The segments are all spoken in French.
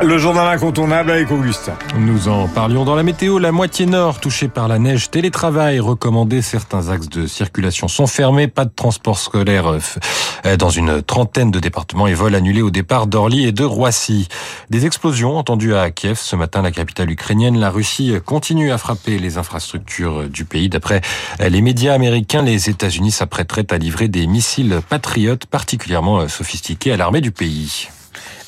Le journal incontournable avec Augustin. Nous en parlions dans la météo. La moitié nord touchée par la neige, télétravail recommandé. Certains axes de circulation sont fermés. Pas de transport scolaire euh, dans une trentaine de départements et vols annulés au départ d'Orly et de Roissy. Des explosions entendues à Kiev ce matin, la capitale ukrainienne. La Russie continue à frapper les infrastructures du pays. D'après les médias américains, les États-Unis s'apprêteraient à livrer des missiles patriotes particulièrement sophistiqués à l'armée du pays.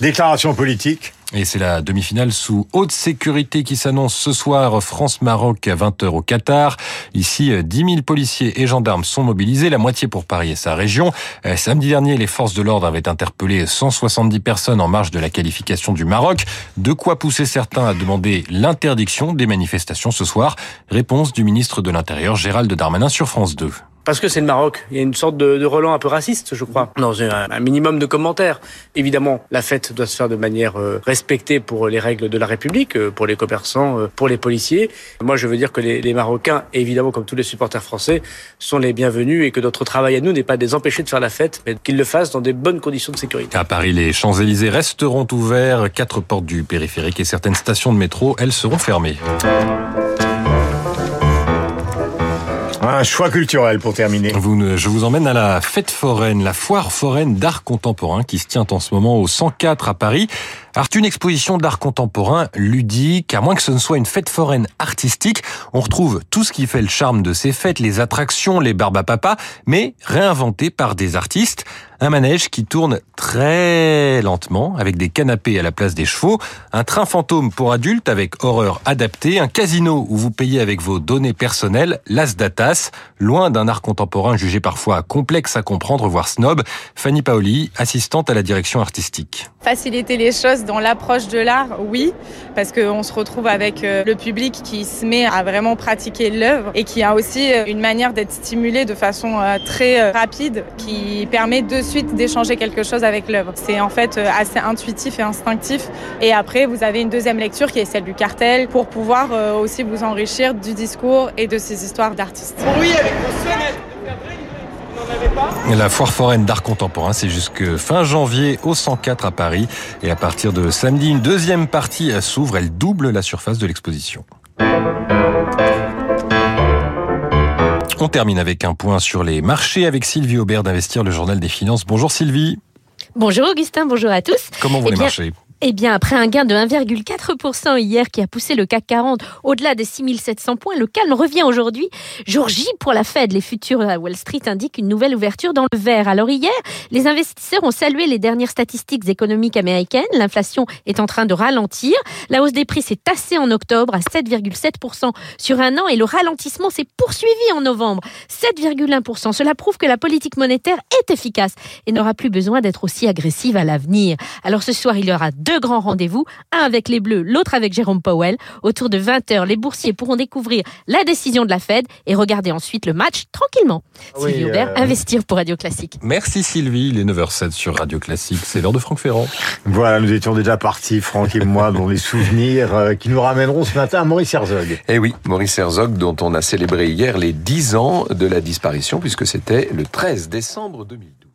Déclaration politique. Et c'est la demi-finale sous haute sécurité qui s'annonce ce soir France-Maroc à 20h au Qatar. Ici, 10 000 policiers et gendarmes sont mobilisés, la moitié pour Paris et sa région. Euh, samedi dernier, les forces de l'ordre avaient interpellé 170 personnes en marge de la qualification du Maroc. De quoi pousser certains à demander l'interdiction des manifestations ce soir. Réponse du ministre de l'Intérieur Gérald Darmanin sur France 2 parce que c'est le Maroc. Il y a une sorte de, de un peu raciste, je crois, dans un, un, minimum de commentaires. Évidemment, la fête doit se faire de manière euh, respectée pour les règles de la République, euh, pour les commerçants, euh, pour les policiers. Moi, je veux dire que les, les Marocains, évidemment, comme tous les supporters français, sont les bienvenus et que notre travail à nous n'est pas de les empêcher de faire la fête, mais qu'ils le fassent dans des bonnes conditions de sécurité. À Paris, les Champs-Élysées resteront ouverts, quatre portes du périphérique et certaines stations de métro, elles seront fermées. Un choix culturel pour terminer. Je vous emmène à la fête foraine, la foire foraine d'art contemporain qui se tient en ce moment au 104 à Paris. Alors, une exposition d'art contemporain ludique, à moins que ce ne soit une fête foraine artistique. On retrouve tout ce qui fait le charme de ces fêtes, les attractions, les barbes à papa, mais réinventé par des artistes. Un manège qui tourne très lentement avec des canapés à la place des chevaux, un train fantôme pour adultes avec horreur adaptée, un casino où vous payez avec vos données personnelles, Las Datas, loin d'un art contemporain jugé parfois complexe à comprendre, voire snob. Fanny Paoli, assistante à la direction artistique. Faciliter les choses dans l'approche de l'art, oui, parce qu'on se retrouve avec euh, le public qui se met à vraiment pratiquer l'œuvre et qui a aussi euh, une manière d'être stimulé de façon euh, très rapide qui permet de suite d'échanger quelque chose avec l'œuvre. C'est en fait assez intuitif et instinctif. Et après, vous avez une deuxième lecture qui est celle du cartel pour pouvoir aussi vous enrichir du discours et de ces histoires d'artistes. Oui, avec vos sonnettes. La foire foraine d'art contemporain, c'est jusque fin janvier au 104 à Paris. Et à partir de samedi, une deuxième partie s'ouvre. Elle double la surface de l'exposition. On termine avec un point sur les marchés avec Sylvie Aubert d'Investir, le journal des finances. Bonjour Sylvie. Bonjour Augustin, bonjour à tous. Comment vont eh les marchés? Eh bien, après un gain de 1,4% hier qui a poussé le CAC 40 au-delà des 6700 points, le calme revient aujourd'hui. Jour J pour la Fed, les futurs à Wall Street indiquent une nouvelle ouverture dans le vert. Alors hier, les investisseurs ont salué les dernières statistiques économiques américaines. L'inflation est en train de ralentir. La hausse des prix s'est tassée en octobre à 7,7% sur un an et le ralentissement s'est poursuivi en novembre. 7,1%. Cela prouve que la politique monétaire est efficace et n'aura plus besoin d'être aussi agressive à l'avenir. Alors ce soir, il y aura deux grands rendez-vous, un avec les Bleus, l'autre avec Jérôme Powell. Autour de 20h, les boursiers pourront découvrir la décision de la Fed et regarder ensuite le match tranquillement. Oui, Sylvie Aubert, euh, investir pour Radio Classique. Merci Sylvie, il est 9h07 sur Radio Classique, c'est l'heure de Franck Ferrand. Voilà, nous étions déjà partis, Franck et moi, dans les souvenirs euh, qui nous ramèneront ce matin à Maurice Herzog. Eh oui, Maurice Herzog, dont on a célébré hier les 10 ans de la disparition, puisque c'était le 13 décembre 2012.